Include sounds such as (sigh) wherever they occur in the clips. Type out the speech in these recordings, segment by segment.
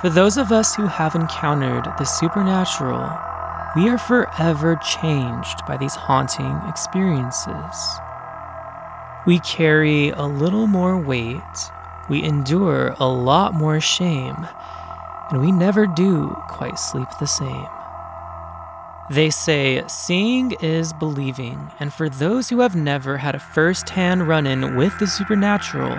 For those of us who have encountered the supernatural, we are forever changed by these haunting experiences. We carry a little more weight, we endure a lot more shame, and we never do quite sleep the same. They say seeing is believing, and for those who have never had a first hand run in with the supernatural,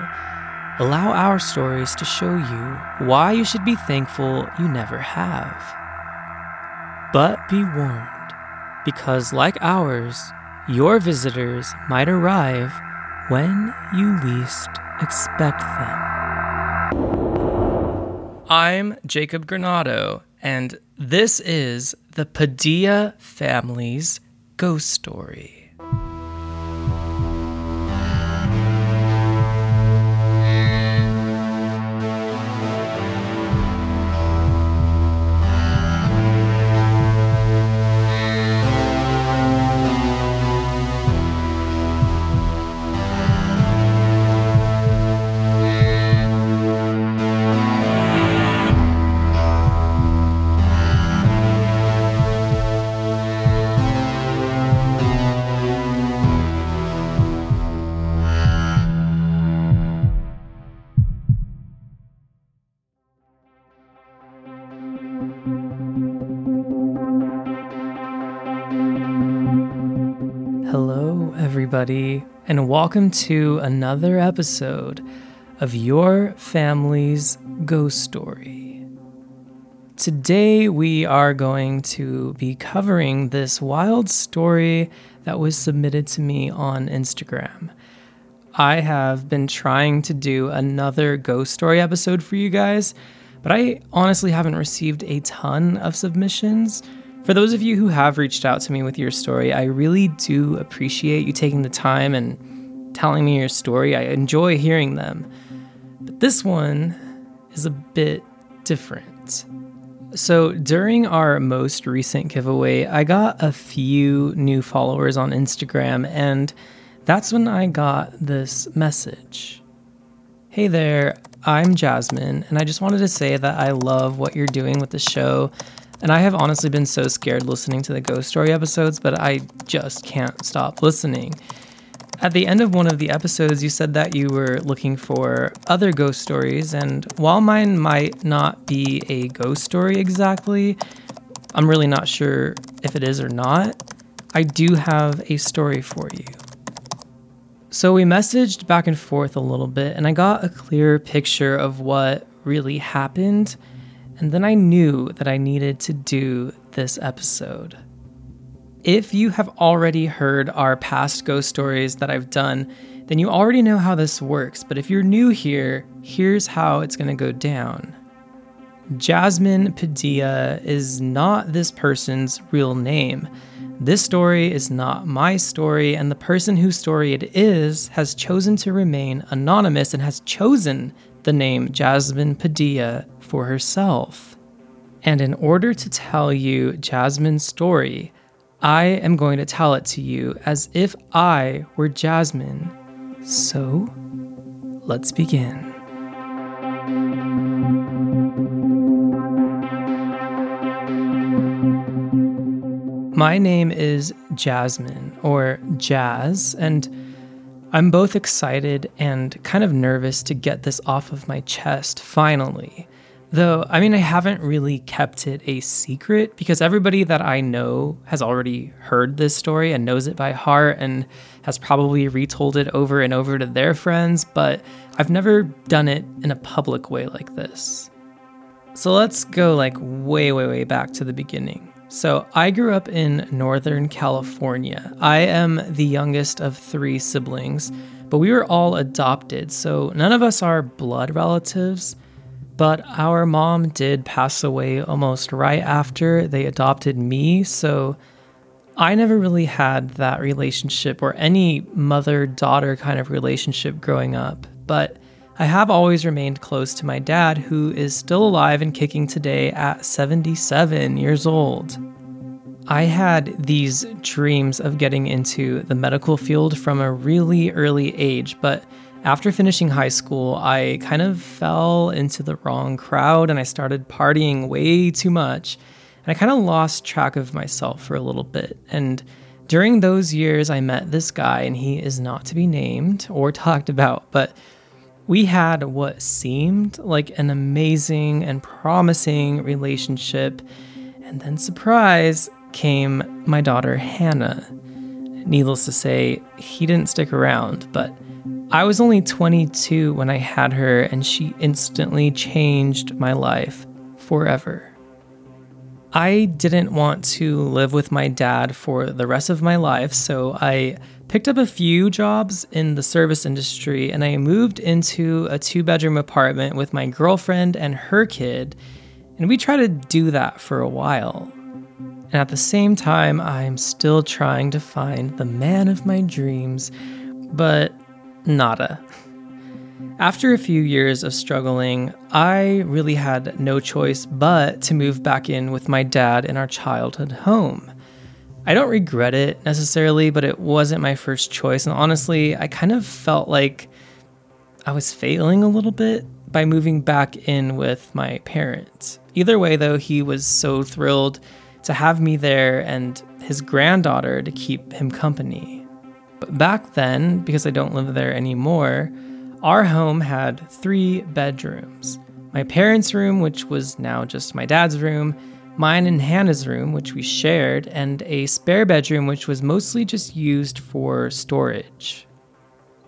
allow our stories to show you why you should be thankful you never have. But be warned, because like ours, your visitors might arrive when you least expect them. I'm Jacob Granado, and this is the Padilla family's ghost story. Everybody, and welcome to another episode of Your Family's Ghost Story. Today, we are going to be covering this wild story that was submitted to me on Instagram. I have been trying to do another ghost story episode for you guys, but I honestly haven't received a ton of submissions. For those of you who have reached out to me with your story, I really do appreciate you taking the time and telling me your story. I enjoy hearing them. But this one is a bit different. So, during our most recent giveaway, I got a few new followers on Instagram, and that's when I got this message. Hey there, I'm Jasmine, and I just wanted to say that I love what you're doing with the show. And I have honestly been so scared listening to the ghost story episodes, but I just can't stop listening. At the end of one of the episodes, you said that you were looking for other ghost stories, and while mine might not be a ghost story exactly, I'm really not sure if it is or not. I do have a story for you. So we messaged back and forth a little bit, and I got a clearer picture of what really happened. And then I knew that I needed to do this episode. If you have already heard our past ghost stories that I've done, then you already know how this works. But if you're new here, here's how it's going to go down. Jasmine Padilla is not this person's real name. This story is not my story, and the person whose story it is has chosen to remain anonymous and has chosen the name Jasmine Padilla for herself. And in order to tell you Jasmine's story, I am going to tell it to you as if I were Jasmine. So, let's begin. My name is Jasmine, or Jazz, and I'm both excited and kind of nervous to get this off of my chest finally. Though, I mean, I haven't really kept it a secret because everybody that I know has already heard this story and knows it by heart and has probably retold it over and over to their friends, but I've never done it in a public way like this. So let's go like way, way, way back to the beginning. So, I grew up in Northern California. I am the youngest of three siblings, but we were all adopted, so none of us are blood relatives. But our mom did pass away almost right after they adopted me, so I never really had that relationship or any mother daughter kind of relationship growing up. But I have always remained close to my dad, who is still alive and kicking today at 77 years old. I had these dreams of getting into the medical field from a really early age, but After finishing high school, I kind of fell into the wrong crowd and I started partying way too much. And I kind of lost track of myself for a little bit. And during those years, I met this guy, and he is not to be named or (laughs) talked about, but we had what seemed like an amazing and promising relationship. And then, surprise, came my daughter Hannah. Needless to say, he didn't stick around, but I was only 22 when I had her, and she instantly changed my life forever. I didn't want to live with my dad for the rest of my life, so I picked up a few jobs in the service industry and I moved into a two bedroom apartment with my girlfriend and her kid. And we tried to do that for a while. And at the same time, I'm still trying to find the man of my dreams, but nada. After a few years of struggling, I really had no choice but to move back in with my dad in our childhood home. I don't regret it necessarily, but it wasn't my first choice. And honestly, I kind of felt like I was failing a little bit by moving back in with my parents. Either way, though, he was so thrilled to have me there and his granddaughter to keep him company. But back then, because I don't live there anymore, our home had three bedrooms my parents' room, which was now just my dad's room, mine and Hannah's room, which we shared, and a spare bedroom, which was mostly just used for storage.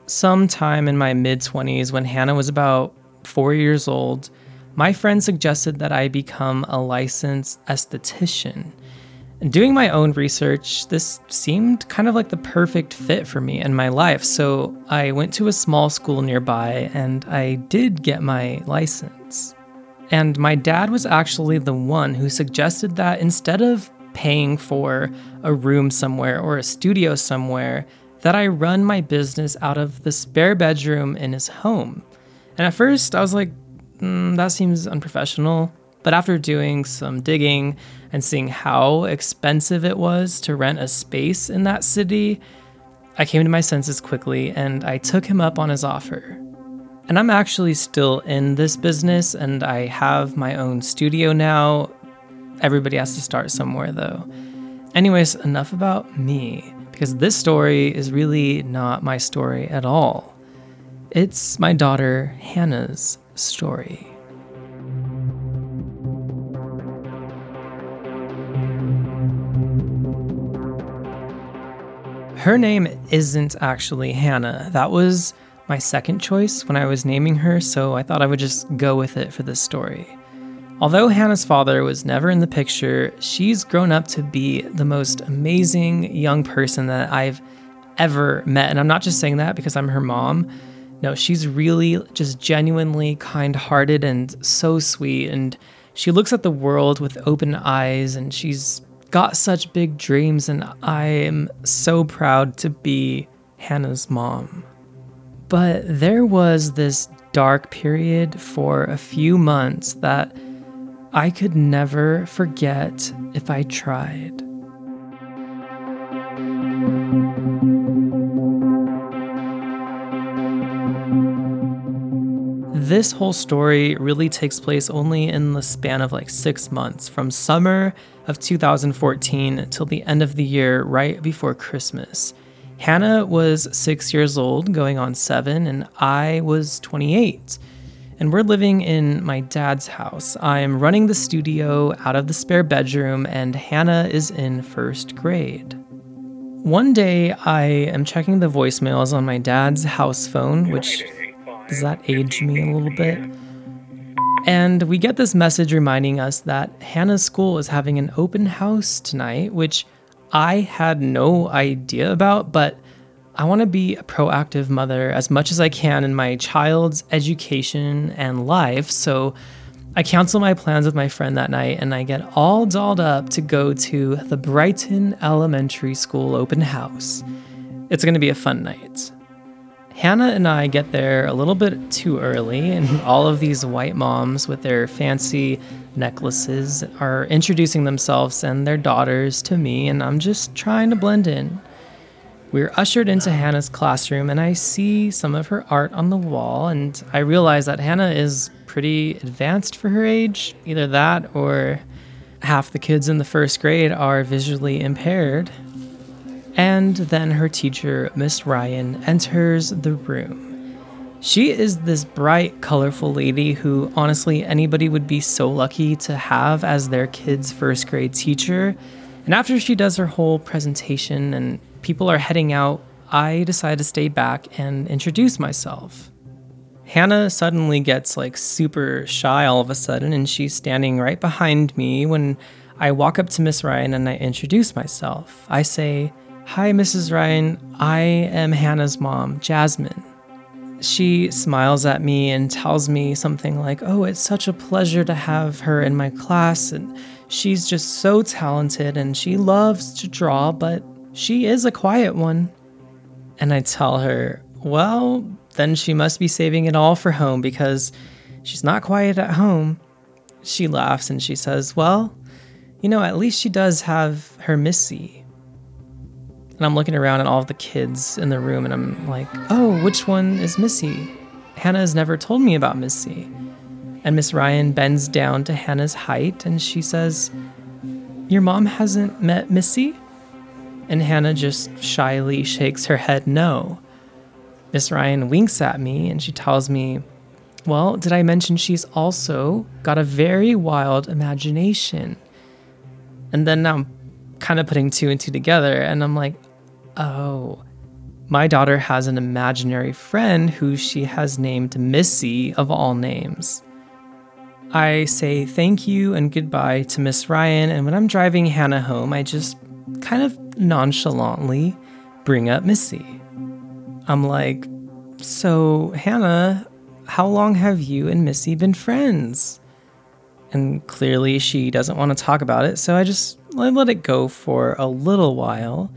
Sometime in my mid 20s, when Hannah was about four years old, my friend suggested that I become a licensed esthetician. Doing my own research, this seemed kind of like the perfect fit for me and my life. So I went to a small school nearby and I did get my license. And my dad was actually the one who suggested that instead of paying for a room somewhere or a studio somewhere, that I run my business out of the spare bedroom in his home. And at first, I was like, mm, that seems unprofessional. But after doing some digging and seeing how expensive it was to rent a space in that city, I came to my senses quickly and I took him up on his offer. And I'm actually still in this business and I have my own studio now. Everybody has to start somewhere though. Anyways, enough about me, because this story is really not my story at all. It's my daughter Hannah's story. Her name isn't actually Hannah. That was my second choice when I was naming her, so I thought I would just go with it for this story. Although Hannah's father was never in the picture, she's grown up to be the most amazing young person that I've ever met. And I'm not just saying that because I'm her mom. No, she's really just genuinely kind hearted and so sweet. And she looks at the world with open eyes and she's got such big dreams, and I am so proud to be Hannah's mom. But there was this dark period for a few months that I could never forget if I tried. This whole story really takes place only in the span of like six months, from summer of 2014 till the end of the year, right before Christmas. Hannah was six years old, going on seven, and I was 28. And we're living in my dad's house. I'm running the studio out of the spare bedroom, and Hannah is in first grade. One day, I am checking the voicemails on my dad's house phone, which does that age me a little bit? And we get this message reminding us that Hannah's school is having an open house tonight, which I had no idea about, but I want to be a proactive mother as much as I can in my child's education and life. So I cancel my plans with my friend that night and I get all dolled up to go to the Brighton Elementary School open house. It's going to be a fun night. Hannah and I get there a little bit too early, and (laughs) all of these white moms with their fancy necklaces are introducing themselves and their daughters to me, and I'm just trying to blend in. We're ushered into Hannah's classroom, and I see some of her art on the wall, and I realize that Hannah is pretty advanced for her age. Either that, or half the kids in the first grade are visually impaired. And then her teacher, Miss Ryan, enters the room. She is this bright, colorful lady who, honestly, anybody would be so lucky to have as their kid's first grade teacher. And after she does her whole presentation and people are heading out, I decide to stay back and introduce myself. Hannah suddenly gets like super shy all of a sudden, and she's standing right behind me when I walk up to Miss Ryan and I introduce myself. I say, Hi, Mrs. Ryan. I am Hannah's mom, Jasmine. She smiles at me and tells me something like, Oh, it's such a pleasure to have her in my class. And she's just so talented and she loves to draw, but she is a quiet one. And I tell her, well, then she must be saving it all for home because she's not quiet at home. She laughs and she says, well, you know, at least she does have her Missy. And I'm looking around at all of the kids in the room and I'm like, oh, which one is Missy? Hannah has never told me about Missy. And Miss Ryan bends down to Hannah's height and she says, Your mom hasn't met Missy? and Hannah just shyly shakes her head no. Miss Ryan winks at me and she tells me, Well, did I mention she's also got a very wild imagination? And then I'm kind of putting two and two together and I'm like, Oh, my daughter has an imaginary friend who she has named Missy of all names. I say thank you and goodbye to Miss Ryan, and when I'm driving Hannah home, I just kind of nonchalantly bring up Missy. I'm like, So, Hannah, how long have you and Missy been friends? And clearly she doesn't want to talk about it, so I just let it go for a little while.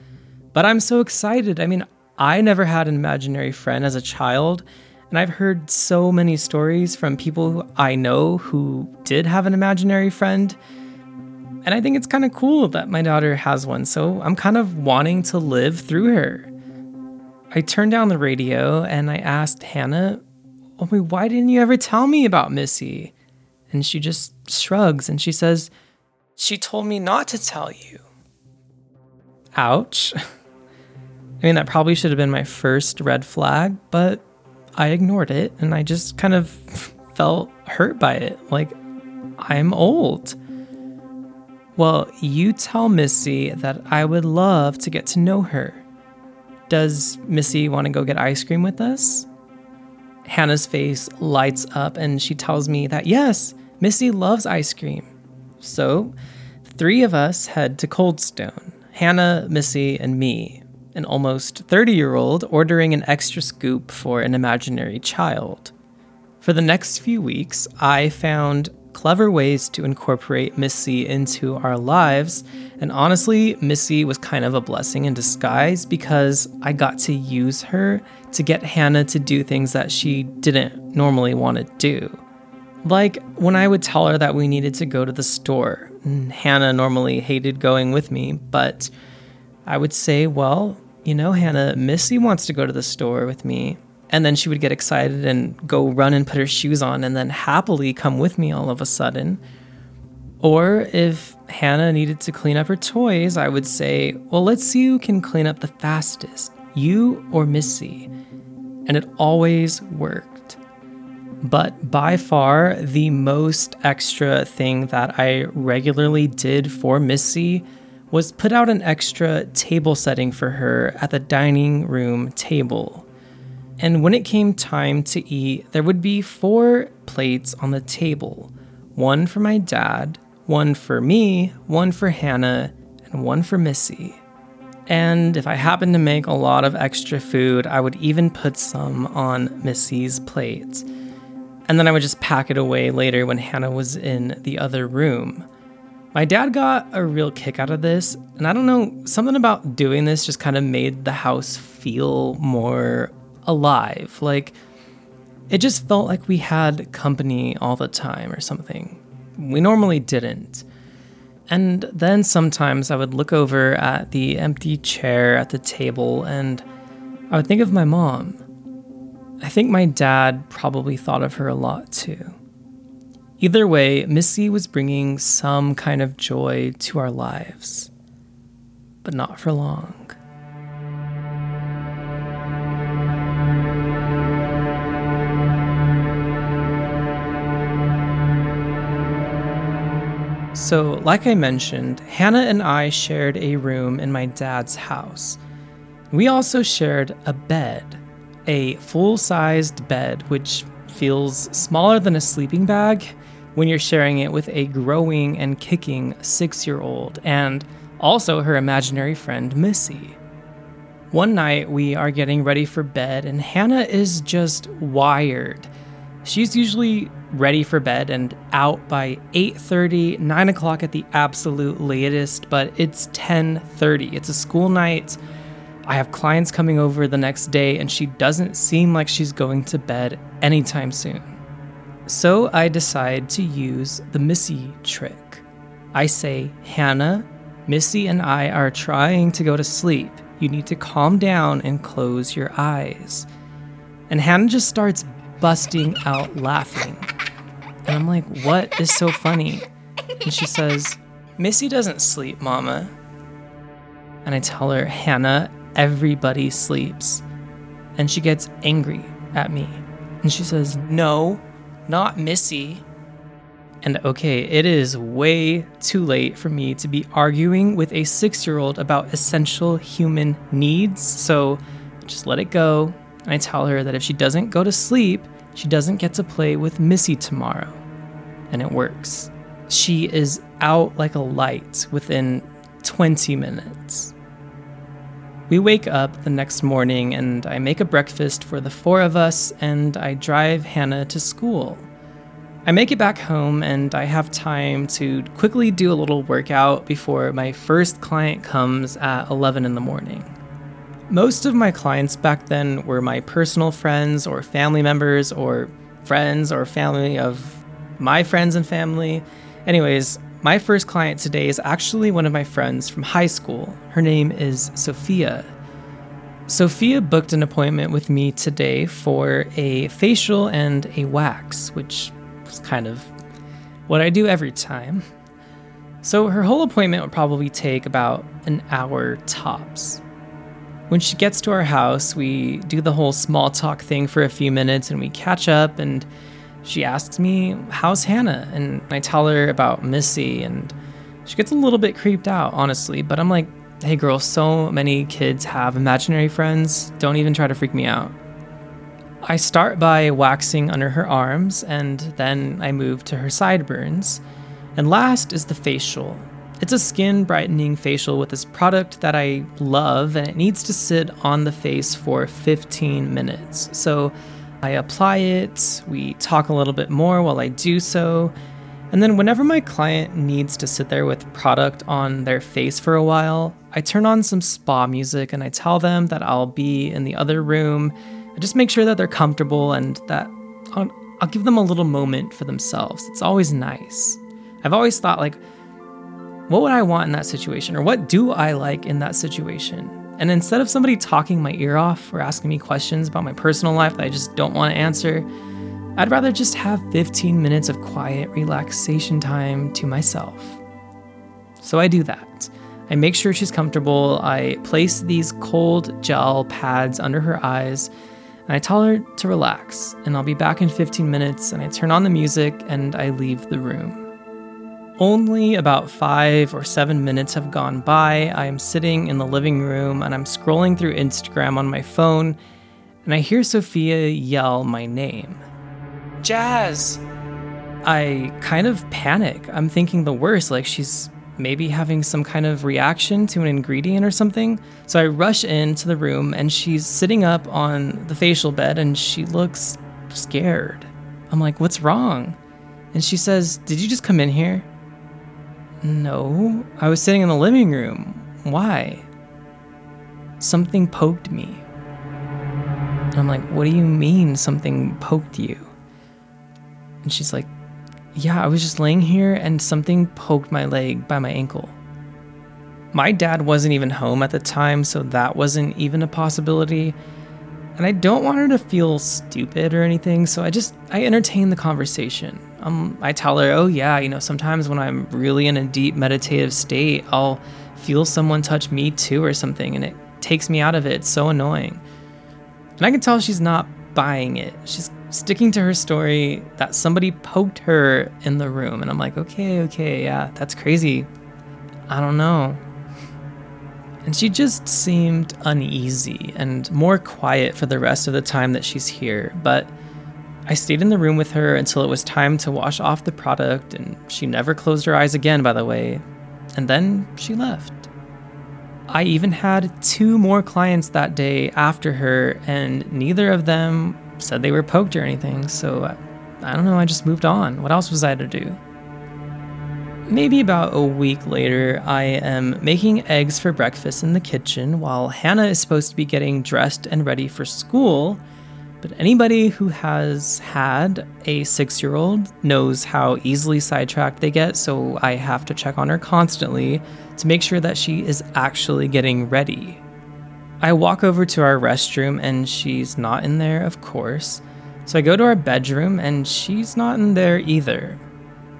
But I'm so excited. I mean, I never had an imaginary friend as a child, and I've heard so many stories from people I know who did have an imaginary friend and I think it's kind of cool that my daughter has one, so I'm kind of wanting to live through her. I turned down the radio and I asked Hannah, oh, why didn't you ever tell me about Missy? And she just shrugs and she says, She told me not to tell you. Ouch. (laughs) I mean, that probably should have been my first red flag, but I ignored it and I just kind of (laughs) felt hurt by it. Like, I'm old. Well, you tell Missy that I would love to get to know her. Does Missy want to go get ice cream with us? Hannah's face lights up and she tells me that yes, Missy loves ice cream. So, three of us head to Coldstone Hannah, Missy, and me, an almost 30 year old ordering an extra scoop for an imaginary child. For the next few weeks, I found clever ways to incorporate Missy into our lives. And honestly, Missy was kind of a blessing in disguise because I got to use her to get Hannah to do things that she didn't normally want to do. Like when I would tell her that we needed to go to the store. Hannah normally hated going with me, but I would say, well, you know, Hannah, Missy wants to go to the store with me. And then she would get excited and go run and put her shoes on and then happily come with me all of a sudden. Or if Hannah needed to clean up her toys, I would say, Well, let's see who can clean up the fastest, you or Missy. And it always worked. But by far, the most extra thing that I regularly did for Missy was put out an extra table setting for her at the dining room table. And when it came time to eat, there would be four plates on the table one for my dad, one for me, one for Hannah, and one for Missy. And if I happened to make a lot of extra food, I would even put some on Missy's plate. And then I would just pack it away later when Hannah was in the other room. My dad got a real kick out of this, and I don't know, something about doing this just kind of made the house feel more alive. Like, it just felt like we had company all the time or something. We normally didn't. And then sometimes I would look over at the empty chair at the table and I would think of my mom. I think my dad probably thought of her a lot too. Either way, Missy was bringing some kind of joy to our lives, but not for long. So, like I mentioned, Hannah and I shared a room in my dad's house. We also shared a bed, a full sized bed, which feels smaller than a sleeping bag when you're sharing it with a growing and kicking six year old, and also her imaginary friend Missy. One night, we are getting ready for bed, and Hannah is just wired. She's usually ready for bed and out by 8.30 9 o'clock at the absolute latest but it's 10.30 it's a school night i have clients coming over the next day and she doesn't seem like she's going to bed anytime soon so I decide to use the Missy trick. I say, Hannah, Missy and I are trying to go to sleep. You need to calm down and close your eyes. And Hannah just starts busting out laughing. And I'm like, what is so funny? And she says, Missy doesn't sleep, Mama. And I tell her, Hannah, everybody sleeps. And she gets angry at me. And she says, No, not Missy. And okay, it is way too late for me to be arguing with a six year old about essential human needs, so just let it go. I tell her that if she doesn't go to sleep, she doesn't get to play with Missy tomorrow. And it works. She is out like a light within 20 minutes. We wake up the next morning and I make a breakfast for the four of us and I drive Hannah to school. I make it back home and I have time to quickly do a little workout before my first client comes at 11 in the morning. Most of my clients back then were my personal friends or family members or friends or family of my friends and family. Anyways, my first client today is actually one of my friends from high school. Her name is Sophia. Sophia booked an appointment with me today for a facial and a wax, which is kind of what I do every time. So her whole appointment would probably take about an hour tops. When she gets to our house, we do the whole small talk thing for a few minutes and we catch up and she asks me, How's Hannah? And I tell her about Missy, and she gets a little bit creeped out, honestly. But I'm like, Hey, girl, so many kids have imaginary friends. Don't even try to freak me out. I start by waxing under her arms, and then I move to her sideburns. And last is the facial. It's a skin brightening facial with this product that I love, and it needs to sit on the face for 15 minutes. So I apply it, we talk a little bit more while I do so, and then whenever my client needs to sit there with product on their face for a while, I turn on some spa music and I tell them that I'll be in the other room. I just make sure that they're comfortable and that I'll, I'll give them a little moment for themselves. It's always nice. I've always thought like what would I want in that situation or what do I like in that situation? And instead of somebody talking my ear off or asking me questions about my personal life that I just don't want to answer, I'd rather just have 15 minutes of quiet relaxation time to myself. So I do that. I make sure she's comfortable. I place these cold gel pads under her eyes and I tell her to relax. And I'll be back in 15 minutes and I turn on the music and I leave the room. Only about five or seven minutes have gone by. I am sitting in the living room and I'm scrolling through Instagram on my phone, and I hear Sophia yell my name Jazz! I kind of panic. I'm thinking the worst, like she's maybe having some kind of reaction to an ingredient or something. So I rush into the room and she's sitting up on the facial bed and she looks scared. I'm like, what's wrong? And she says, Did you just come in here? No, I was sitting in the living room. Why? Something poked me. And I'm like, What do you mean something poked you? And she's like, yeah, I was just laying here and something poked my leg by my ankle. My dad wasn't even home at the time, so that wasn't even a possibility. And I don't want her to feel stupid or anything, so I just I entertain the conversation. Um, I tell her, "Oh yeah, you know, sometimes when I'm really in a deep meditative state, I'll feel someone touch me too or something, and it takes me out of it. It's so annoying." And I can tell she's not buying it. She's sticking to her story that somebody poked her in the room, and I'm like, "Okay, okay, yeah, that's crazy. I don't know." And she just seemed uneasy and more quiet for the rest of the time that she's here. But I stayed in the room with her until it was time to wash off the product, and she never closed her eyes again, by the way. And then she left. I even had two more clients that day after her, and neither of them said they were poked or anything, so I, don't know, I just moved on. What else was I to do? Maybe about a week later, I am making eggs for breakfast in the kitchen while Hannah is supposed to be getting dressed and ready for school. But anybody who has had a six year old knows how easily sidetracked they get, so I have to check on her constantly to make sure that she is actually getting ready. I walk over to our restroom and she's not in there, of course. So I go to our bedroom and she's not in there either.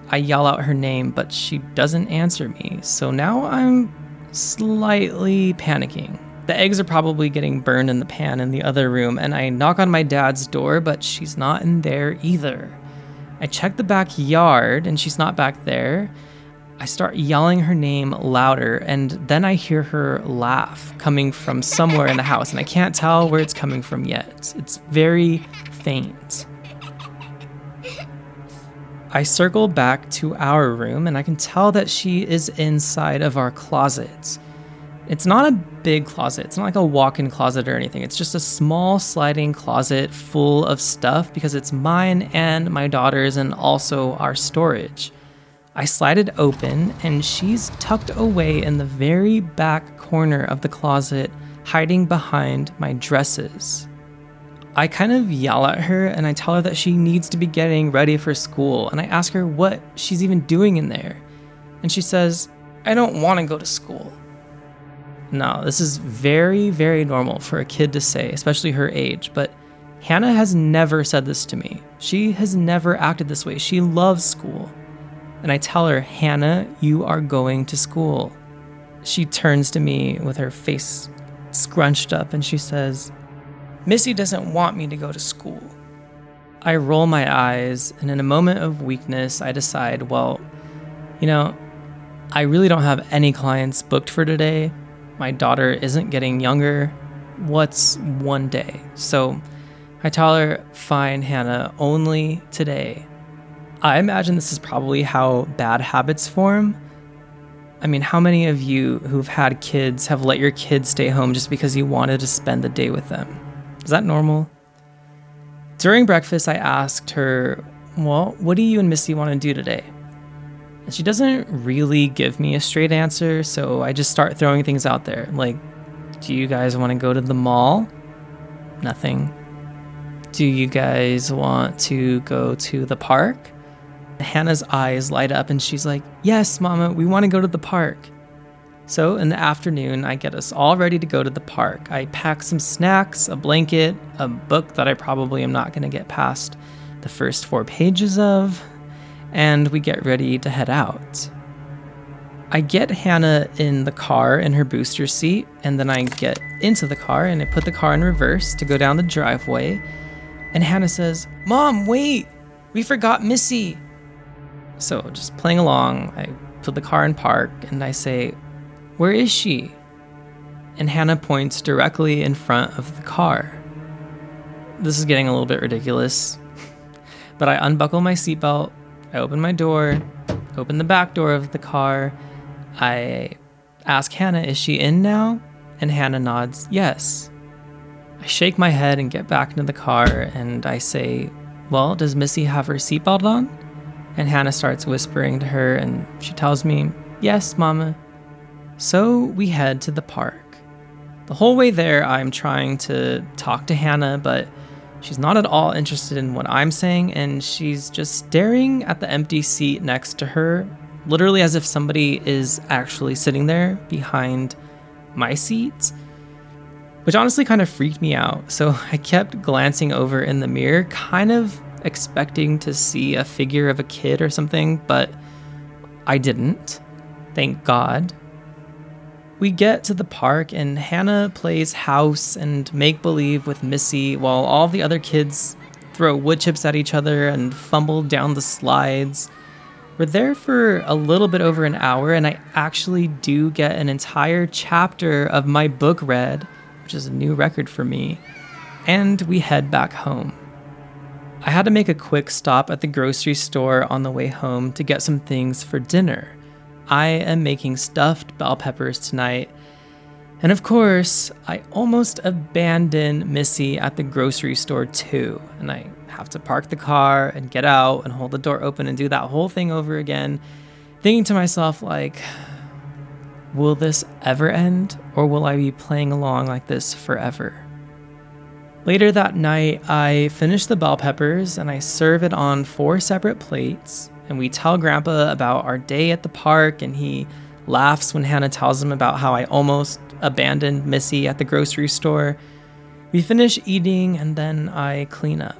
I yell out her name, but she doesn't answer me. So now I'm slightly panicking. The eggs are probably getting burned in the pan in the other room, and I knock on my dad's door, but she's not in there either. I check the backyard, and she's not back there. I start yelling her name louder, and then I hear her laugh coming from somewhere in the house, and I can't tell where it's coming from yet. It's very faint. I circle back to our room and I can tell that she is inside of our closet. It's not a big closet, it's not like a walk in closet or anything. It's just a small sliding closet full of stuff because it's mine and my daughter's and also our storage. I slide it open and she's tucked away in the very back corner of the closet, hiding behind my dresses. I kind of yell at her and I tell her that she needs to be getting ready for school. And I ask her what she's even doing in there. And she says, I don't want to go to school. Now, this is very, very normal for a kid to say, especially her age, but Hannah has never said this to me. She has never acted this way. She loves school. And I tell her, Hannah, you are going to school. She turns to me with her face scrunched up and she says, Missy doesn't want me to go to school. I roll my eyes, and in a moment of weakness, I decide, well, you know, I really don't have any clients booked for today. My daughter isn't getting younger. What's one day? So I tell her, fine, Hannah, only today. I imagine this is probably how bad habits form. I mean, how many of you who've had kids have let your kids stay home just because you wanted to spend the day with them? Is that normal? During breakfast, I asked her, Well, what do you and Missy want to do today? And she doesn't really give me a straight answer, so I just start throwing things out there. Like, do you guys want to go to the mall? Nothing. Do you guys want to go to the park? Hannah's eyes light up and she's like, Yes, Mama, we want to go to the park. So in the afternoon, I get us all ready to go to the park. I pack some snacks, a blanket, a book that I probably am not going to get past the first four pages of, and we get ready to head out. I get Hannah in the car in her booster seat, and then I get into the car and I put the car in reverse to go down the driveway. And Hannah says, Mom, wait, we forgot Missy. So just playing along, I put the car in park and I say, where is she? And Hannah points directly in front of the car. This is getting a little bit ridiculous, (laughs) but I unbuckle my seatbelt, I open my door, open the back door of the car. I ask Hannah, is she in now? And Hannah nods, yes. I shake my head and get back into the car and I say, Well, does Missy have her seatbelt on? And Hannah starts whispering to her and she tells me, Yes, Mama. So we head to the park. The whole way there, I'm trying to talk to Hannah, but She's not at all interested in what I'm saying, and she's just staring at the empty seat next to her, literally as if somebody is actually sitting there behind my seat, which honestly kind of freaked me out. So (laughs) I kept glancing over in the mirror, kind of expecting to see a figure of a kid or something, but I didn't. Thank God. We get to the park and Hannah plays house and make believe with Missy while all the other kids throw wood chips at each other and fumble down the slides. We're there for a little bit over an hour, and I actually do get an entire chapter of my book read, which is a new record for me, and we head back home. I had to make a quick stop at the grocery store on the way home to get some things for dinner. I am making stuffed bell peppers tonight. And of course, I almost abandon Missy at the grocery store too. And I have to park the car and get out and hold the door open and do that whole thing over again, thinking to myself, like, will this ever end? Or will I be playing along like this forever? Later that night, I finish the bell peppers and I serve it on four separate plates and we tell Grandpa about our day at the park, and he laughs when Hannah tells him about how I almost abandoned Missy at the grocery store. We finish eating, and then I clean up.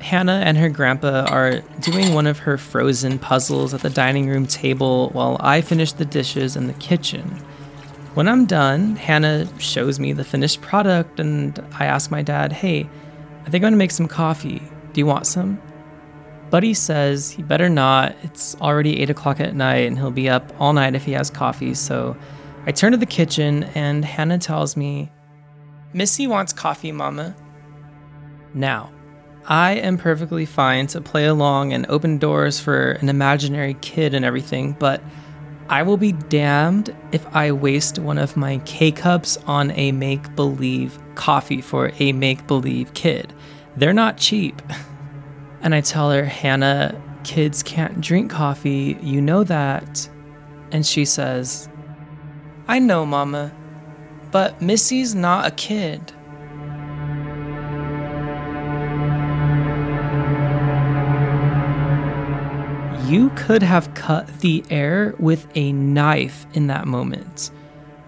Hannah and her grandpa are doing one of her frozen puzzles at the dining room table while I finish the dishes in the kitchen. When I'm done, Hannah shows me the finished product, and I ask my dad, Hey, I think I'm gonna make some coffee. Do you want some? Buddy says he better not. It's already 8 o'clock at night and he'll be up all night if he has coffee. So I turn to the kitchen and Hannah tells me, Missy wants coffee, Mama. Now, I am perfectly fine to play along and open doors for an imaginary kid and everything, but I will be damned if I waste one of my K cups on a make believe coffee for a make believe kid. They're not cheap. (laughs) And I tell her, Hannah, kids can't drink coffee. You know that. And she says, I know, Mama, but Missy's not a kid. You could have cut the air with a knife in that moment.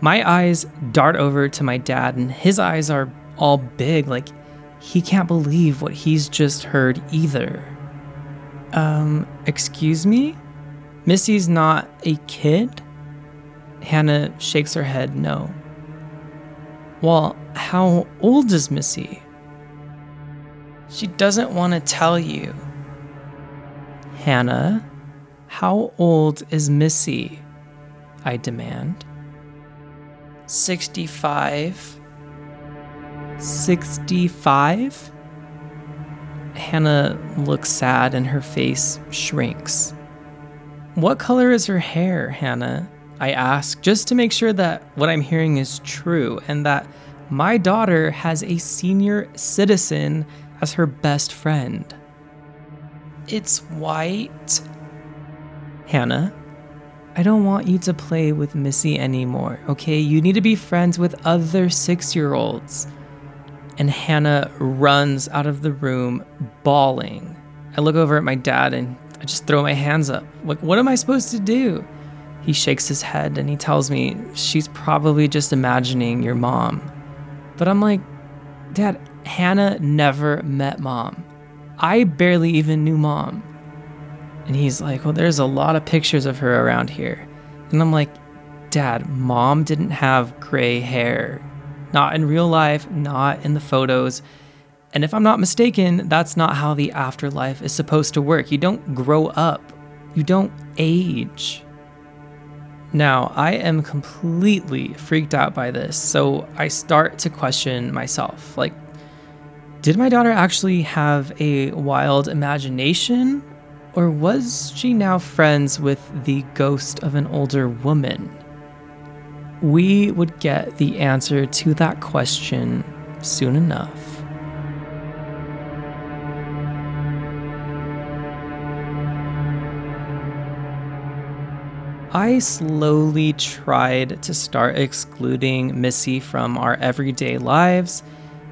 My eyes dart over to my dad, and his eyes are all big, like he can't believe what he's just heard either. Um, excuse me? Missy's not a kid? Hannah shakes her head no. Well, how old is Missy? She doesn't want to tell you. Hannah, how old is Missy? I demand. 65. 65? Hannah looks sad and her face shrinks. What color is her hair, Hannah? I ask, just to make sure that what I'm hearing is true and that my daughter has a senior citizen as her best friend. It's white. Hannah, I don't want you to play with Missy anymore, okay? You need to be friends with other six year olds and Hannah runs out of the room bawling. I look over at my dad and I just throw my hands up. Like, what am I supposed to do? He shakes his head and he tells me, She's probably just imagining your mom. But I'm like, Dad, Hannah never met mom. I barely even knew mom. And he's like, Well, there's a lot of pictures of her around here. And I'm like, Dad, mom didn't have gray hair not in real life, not in the photos. And if I'm not mistaken, that's not how the afterlife is supposed to work. You don't grow up, you don't age. Now, I am completely freaked out by this, so I start to question myself. Like, did my daughter actually have a wild imagination? Or was she now friends with the ghost of an older woman? We would get the answer to that question soon enough. I slowly tried to start excluding Missy from our everyday lives,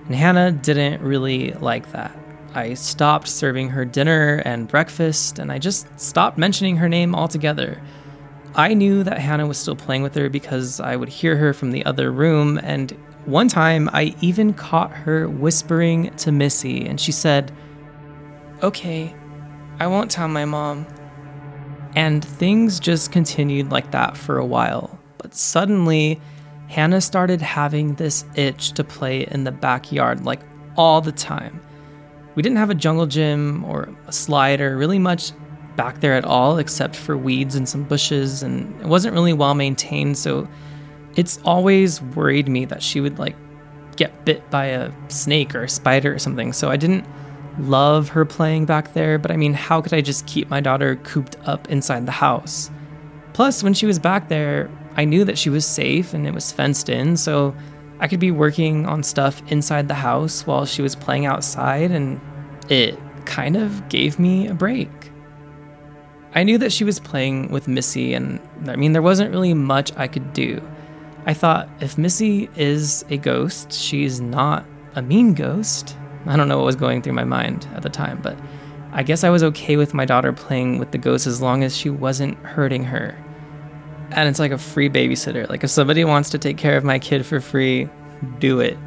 And Hannah didn't really like that. I stopped serving her dinner and breakfast, and I just stopped mentioning her name altogether. I knew that Hannah was still playing with her because I would hear her from the other room, and one time I even caught her whispering to Missy, and she said, Okay, I won't tell my mom. And things just continued like that for a while. But suddenly, Hannah started having this itch to play in the backyard like all the time. We didn't have a jungle gym or a slide or really much back there at all except for weeds and some bushes, and it wasn't really well maintained, so it's always worried me that she would like get bit by a snake or a spider or something. So I didn't love her playing back there, but I mean, how could I just keep my daughter cooped up inside the house? Plus, when she was back there, I knew that she was safe and it was fenced in, so I could be working on stuff inside the house while she was playing outside, and it kind of gave me a break. I knew that she was playing with Missy, and I mean, there wasn't really much I could do. I thought if Missy is a ghost, she's not a mean ghost. I don't know what was going through my mind at the time, but I guess I was okay with my daughter playing with the ghost as long as she wasn't hurting her and it's like a free babysitter. Like if somebody wants to take care of my kid for free, do it.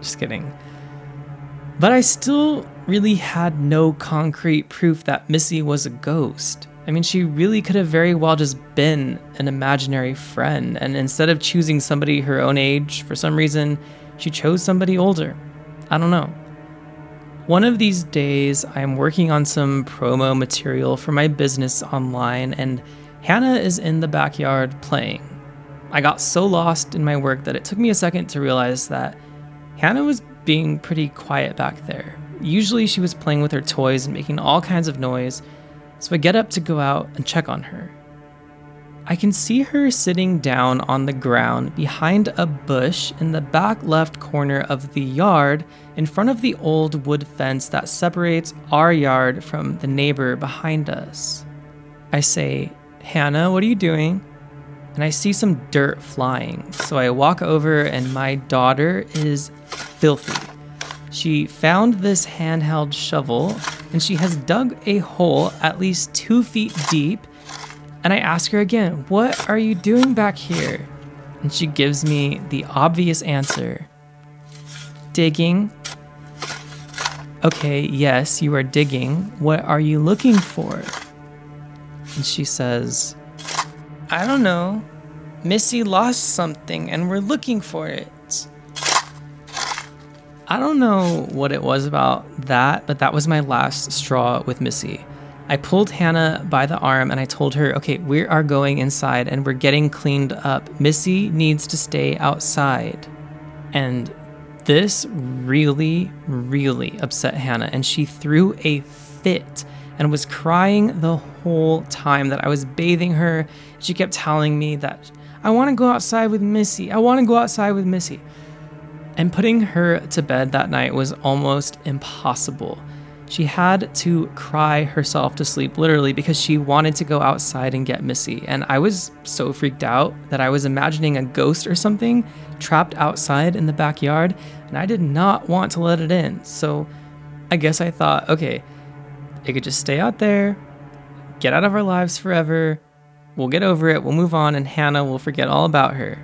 Just kidding. But I still really had no concrete proof that Missy was a ghost. I mean, she really could have very well just been an imaginary friend, and instead of choosing somebody her own age, for some reason, she chose somebody older. I don't know. One of these days, I'm working on some promo material for my business online, and Hannah is in the backyard playing. I got so lost in my work that it took me a second to realize that Hannah was being pretty quiet back there. Usually she was playing with her toys and making all kinds of noise, so I get up to go out and check on her. I can see her sitting down on the ground behind a bush in the back left corner of the yard in front of the old wood fence that separates our yard from the neighbor behind us. I say, Hannah, what are you doing? And I see some dirt flying. So I walk over, and my daughter is filthy. She found this handheld shovel and she has dug a hole at least two feet deep. And I ask her again, What are you doing back here? And she gives me the obvious answer digging. Okay, yes, you are digging. What are you looking for? And she says, I don't know. Missy lost something and we're looking for it. I don't know what it was about that, but that was my last straw with Missy. I pulled Hannah by the arm and I told her, okay, we are going inside and we're getting cleaned up. Missy needs to stay outside. And this really, really upset Hannah, and she threw a fit and was crying the whole time that I was bathing her. She kept telling me that I want to go outside with Missy. I want to go outside with Missy. And putting her to bed that night was almost impossible. She had to cry herself to sleep, literally, because she wanted to go outside and get Missy. And I was so freaked out that I was imagining a ghost or something trapped outside in the backyard, and I did not want to let it in. So I guess I thought, okay, it could just stay out there, get out of our lives forever. We'll get over it, we'll move on, and Hannah will forget all about her.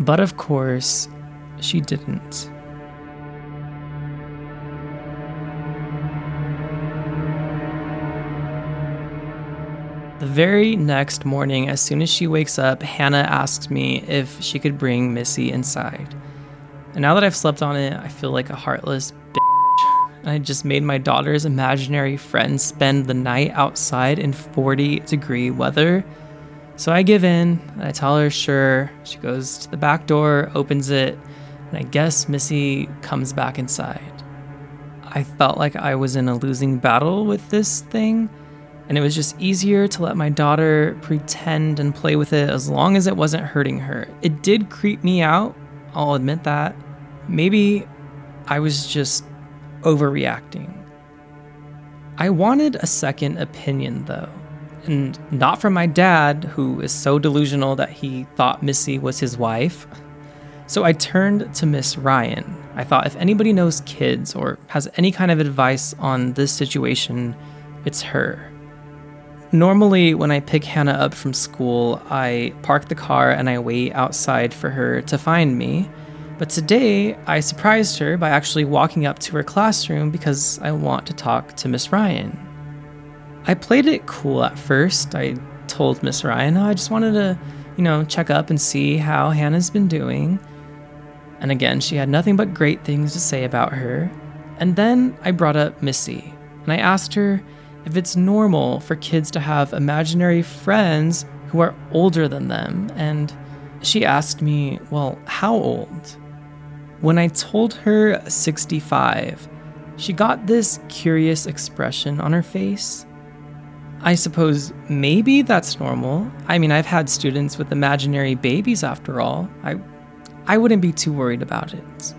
But of course, she didn't. The very next morning, as soon as she wakes up, Hannah asks me if she could bring Missy inside. And now that I've slept on it, I feel like a heartless bitch. I just made my daughter's imaginary friend spend the night outside in 40 degree weather. So I give in, I tell her sure. She goes to the back door, opens it, and I guess Missy comes back inside. I felt like I was in a losing battle with this thing, and it was just easier to let my daughter pretend and play with it as long as it wasn't hurting her. It did creep me out, I'll admit that. Maybe I was just overreacting. I wanted a second opinion, though, and not from my dad, who is so delusional that he thought Missy was his wife. (laughs) So I turned to Miss Ryan, I thought if anybody knows kids or has any kind of advice on this situation, it's her. Normally, when I pick Hannah up from school, I park the car and I wait outside for her to find me. But today, I surprised her by actually walking up to her classroom because I want to talk to Miss Ryan. I played it cool at first. I told Miss Ryan, oh, I just wanted to, you know, check up and see how Hannah's been doing. And again, she had nothing but great things to say about her. And then I brought up Missy, and I asked her if it's normal for kids to have imaginary friends who are older than them. And she asked me, Well, how old? When I told her 65, she got this curious expression on her face. I suppose maybe that's normal. I mean, I've had students with imaginary babies after all. I I wouldn't be too worried about it.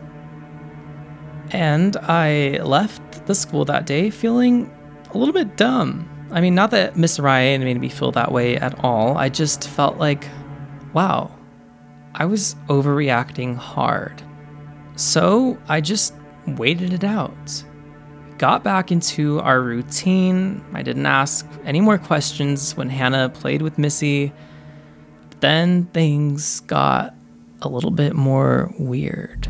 And I left the school that day feeling a little bit dumb. I mean, not that Miss Ryan made me feel that way at all. I just felt like, wow, I was overreacting hard. So I just waited it out. Got back into our routine. I didn't ask any more questions when Hannah played with Missy. But then things got a little bit more weird.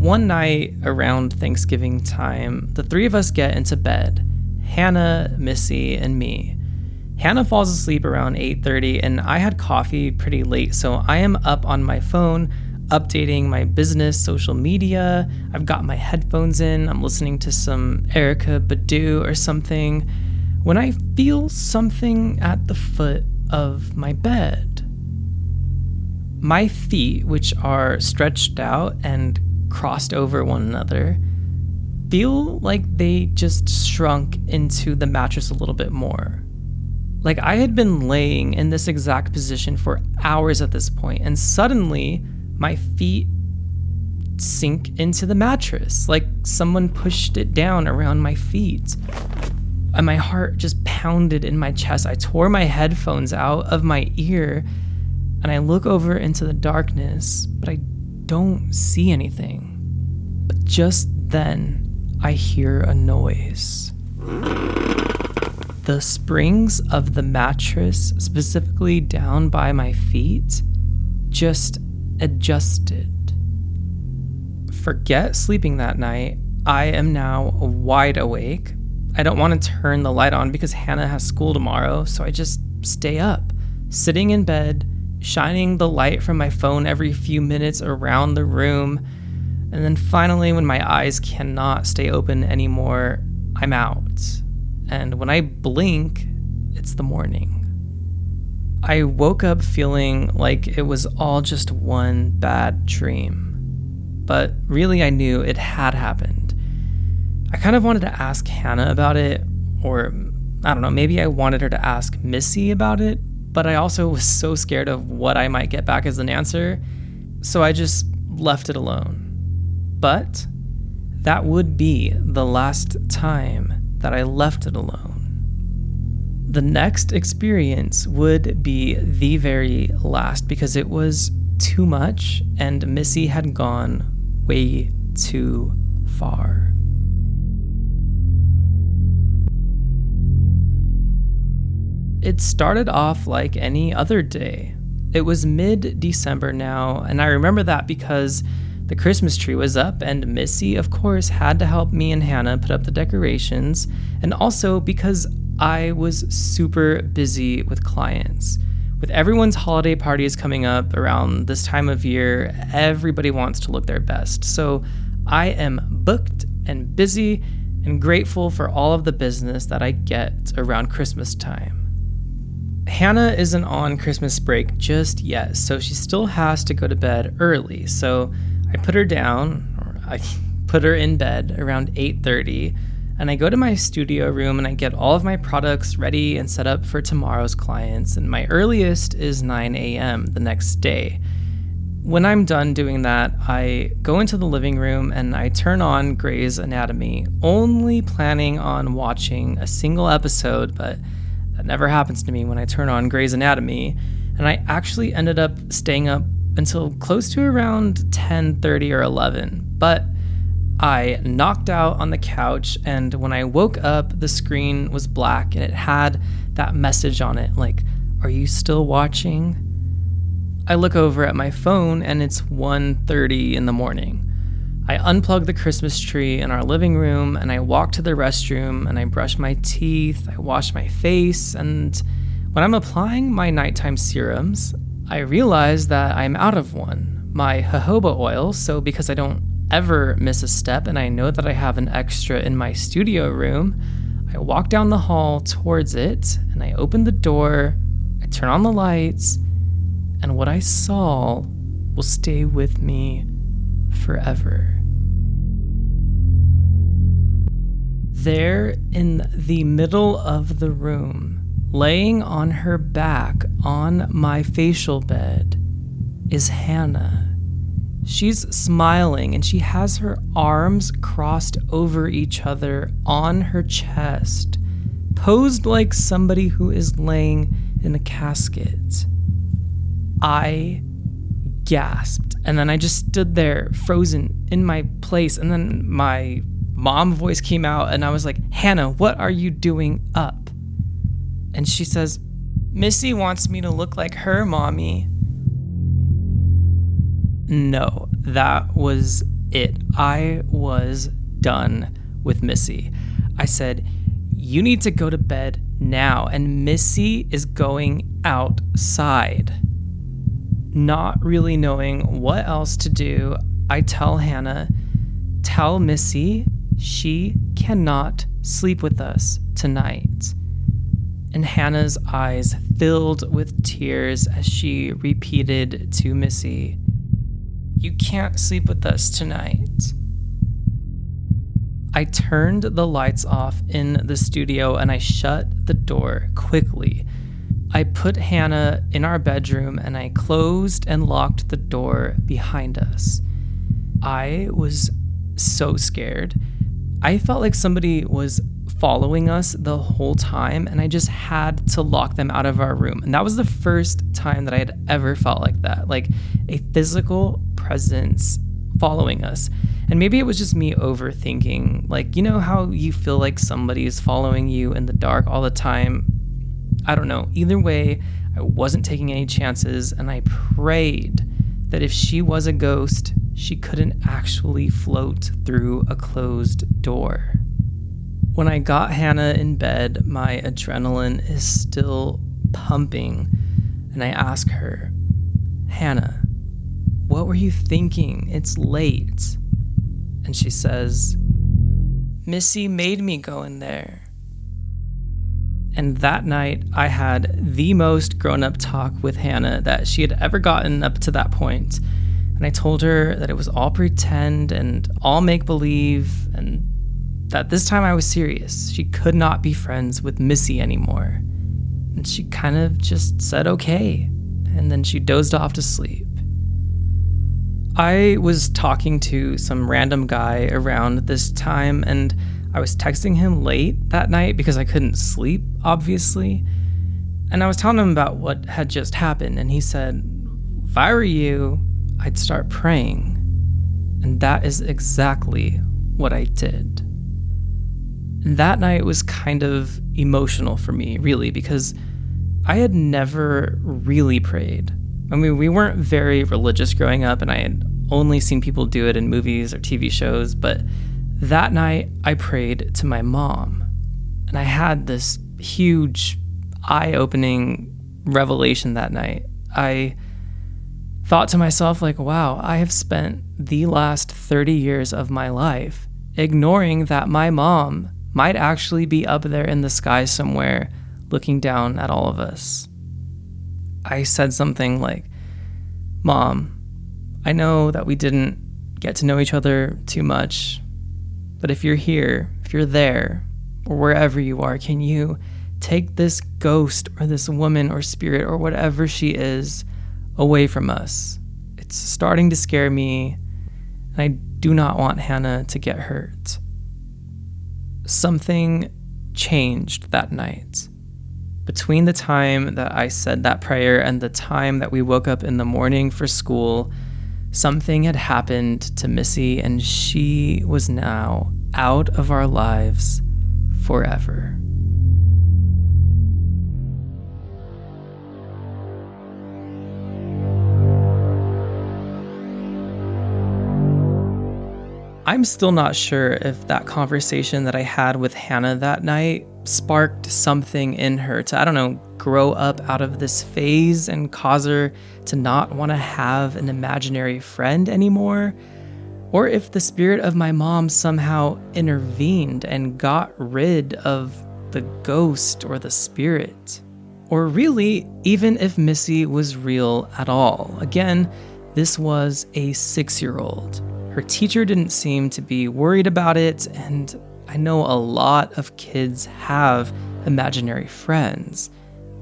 One night around Thanksgiving time, the three of us get into bed Hannah, Missy, and me. Hannah falls asleep around 8:30 and I had coffee pretty late, so I am up on my phone updating my business social media. I've got my headphones in. I'm listening to some Erykah Badu or something when I feel something at the foot of my bed. My feet, which are stretched out and crossed over one another, feel like they just shrunk into the mattress a little bit more. Like I had been laying in this exact position for hours at this point, and suddenly my feet sink into the mattress, like someone pushed it down around my feet. And my heart just pounded in my chest. I tore my headphones out of my ear and I look over into the darkness, but I don't see anything. But just then, I hear a noise. The springs of the mattress, specifically down by my feet, just adjusted. Forget sleeping that night. I am now wide awake. I don't want to turn the light on because Hannah has school tomorrow, so I just stay up, sitting in bed, shining the light from my phone every few minutes around the room. And then finally, when my eyes cannot stay open anymore, I'm out. And when I blink, it's the morning. I woke up feeling like it was all just one bad dream. But really, I knew it had happened. I kind of wanted to ask Hannah about it, or I don't know, maybe I wanted her to ask Missy about it, but I also was so scared of what I might get back as an answer, so I just left it alone. But that would be the last time that I left it alone. The next experience would be the very last because it was too much and Missy had gone way too far. It started off like any other day. It was mid December now, and I remember that because the Christmas tree was up, and Missy, of course, had to help me and Hannah put up the decorations, and also because I was super busy with clients. With everyone's holiday parties coming up around this time of year, everybody wants to look their best. So I am booked and busy and grateful for all of the business that I get around Christmas time. Hannah isn't on Christmas break just yet, so she still has to go to bed early. So I put her down, or I (laughs) put her in bed around 8:30, and I go to my studio room and I get all of my products ready and set up for tomorrow's clients. And my earliest is 9 a.m. the next day. When I'm done doing that, I go into the living room and I turn on Grey's Anatomy, only planning on watching a single episode, but That never happens to me when I turn on Grey's Anatomy, and I actually ended up staying up until close to around 10:30 or 11. But I knocked out on the couch, and when I woke up, the screen was black and it had that message on it like, Are you still watching? I look over at my phone and it's 1:30 in the morning. I unplug the Christmas tree in our living room and I walk to the restroom and I brush my teeth, I wash my face, and when I'm applying my nighttime serums, I realize that I'm out of one, my jojoba oil, so because I don't ever miss a step and I know that I have an extra in my studio room, I walk down the hall towards it and I open the door, I turn on the lights, and what I saw will stay with me forever. There in the middle of the room, laying on her back on my facial bed, is Hannah. She's smiling and she has her arms crossed over each other on her chest, posed like somebody who is laying in a casket. I gasped and then I just stood there frozen in my place and then my mom voice came out and I was like, Hannah, what are you doing up? And she says, Missy wants me to look like her mommy. No, that was it. I was done with Missy. I said, You need to go to bed now. And Missy is going outside. Not really knowing what else to do, I tell Hannah, Tell Missy she cannot sleep with us tonight. And Hannah's eyes filled with tears as she repeated to Missy, You can't sleep with us tonight. I turned the lights off in the studio and I shut the door quickly. I put Hannah in our bedroom and I closed and locked the door behind us. I was so scared I felt like somebody was following us the whole time, and I just had to lock them out of our room. And that was the first time that I had ever felt like that like a physical presence following us. And maybe it was just me overthinking. Like, you know how you feel like somebody is following you in the dark all the time? I don't know. Either way, I wasn't taking any chances, and I prayed that if she was a ghost, she couldn't actually float through a closed door. When I got Hannah in bed, my adrenaline is still pumping, and I ask her, Hannah, what were you thinking? It's late. And she says, Missy made me go in there. And that night, I had the most grown up talk with Hannah that she had ever gotten up to that point. And I told her that it was all pretend and all make believe, and that this time I was serious. She could not be friends with Missy anymore. And she kind of just said okay, and then she dozed off to sleep. I was talking to some random guy around this time, and I was texting him late that night because I couldn't sleep, obviously. And I was telling him about what had just happened, and he said, If I were you, I'd start praying. And that is exactly what I did. And that night was kind of emotional for me, really, because I had never really prayed. I mean, we weren't very religious growing up, and I had only seen people do it in movies or TV shows, but that night, I prayed to my mom, and I had this huge, eye opening revelation that night. I thought to myself, like, wow, I have spent the last 30 years of my life ignoring that my mom might actually be up there in the sky somewhere looking down at all of us. I said something like, Mom, I know that we didn't get to know each other too much but if you're here, if you're there, or wherever you are, can you take this ghost or this woman or spirit or whatever she is away from us? It's starting to scare me, and I do not want Hannah to get hurt. Something changed that night between the time that I said that prayer and the time that we woke up in the morning for school, something had happened to Missy, and she was now out of our lives forever. I'm still not sure if that conversation that I had with Hannah that night sparked something in her to, I don't know, grow up out of this phase and cause her to not want to have an imaginary friend anymore. Or if the spirit of my mom somehow intervened and got rid of the ghost or the spirit. Or really, even if Missy was real at all. Again, this was a six year old. Her teacher didn't seem to be worried about it, and I know a lot of kids have imaginary friends.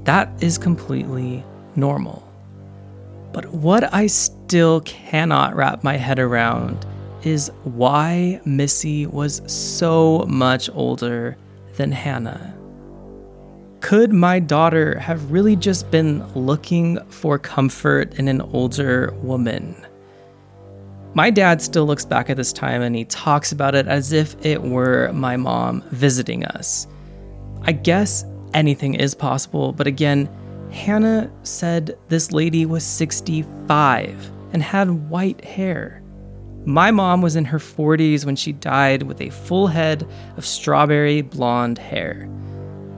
That is completely normal. But what I still cannot wrap my head around is why Missy was so much older than Hannah. Could my daughter have really just been looking for comfort in an older woman? My dad still looks back at this time and he talks about it as if it were my mom visiting us. I guess anything is possible, but again, Hannah said this lady was 65 and had white hair. My mom was in her 40s when she died with a full head of strawberry blonde hair.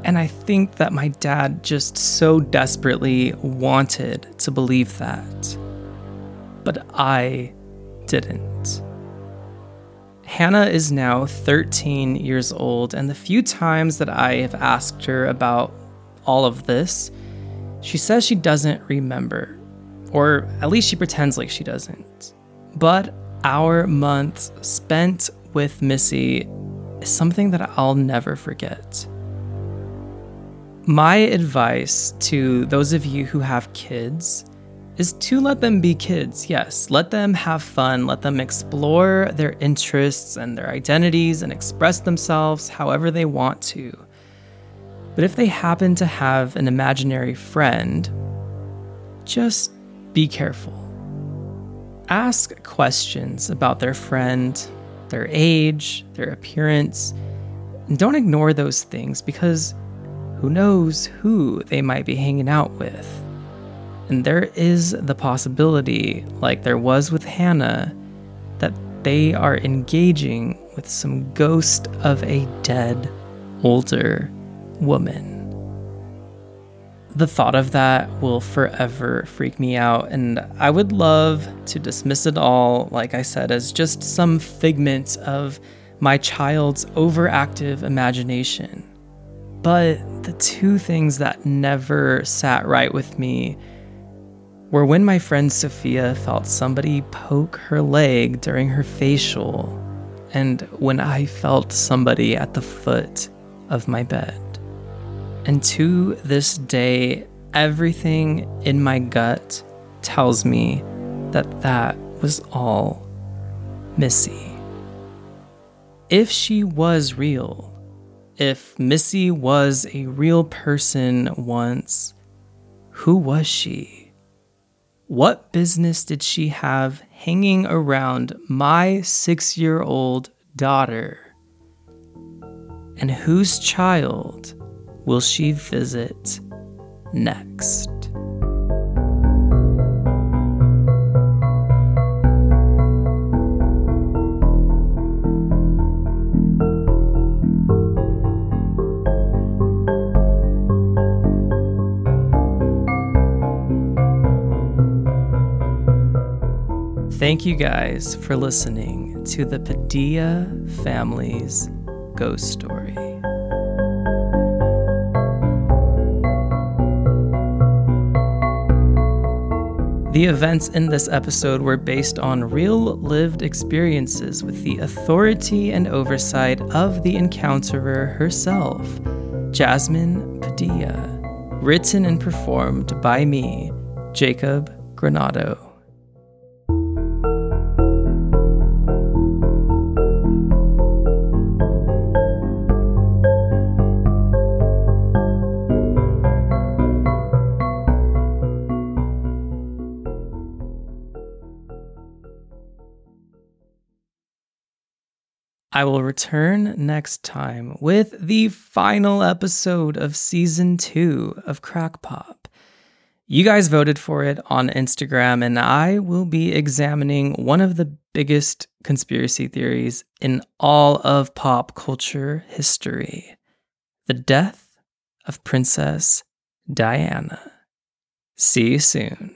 And I think that my dad just so desperately wanted to believe that. But I didn't. Hannah is now 13 years old, and the few times that I have asked her about all of this, she says she doesn't remember, or at least she pretends like she doesn't. But our months spent with Missy is something that I'll never forget. My advice to those of you who have kids is to let them be kids. Yes, let them have fun, let them explore their interests and their identities and express themselves however they want to. But if they happen to have an imaginary friend, just be careful. Ask questions about their friend, their age, their appearance, and don't ignore those things because who knows who they might be hanging out with. And there is the possibility, like there was with Hannah, that they are engaging with some ghost of a dead, older woman. The thought of that will forever freak me out, and I would love to dismiss it all, like I said, as just some figment of my child's overactive imagination. But the two things that never sat right with me were when my friend Sophia felt somebody poke her leg during her facial, and when I felt somebody at the foot of my bed. And to this day, everything in my gut tells me that that was all Missy. If she was real, if Missy was a real person once, who was she? What business did she have hanging around my six year old daughter? And whose child will she visit next? Thank you guys for listening to the Padilla family's ghost story. The events in this episode were based on real lived experiences with the authority and oversight of the encounterer herself, Jasmine Padilla. Written and performed by me, Jacob Granado. I will return next time with the final episode of season two of Crack Pop. You guys voted for it on Instagram, and I will be examining one of the biggest conspiracy theories in all of pop culture history the death of Princess Diana. See you soon.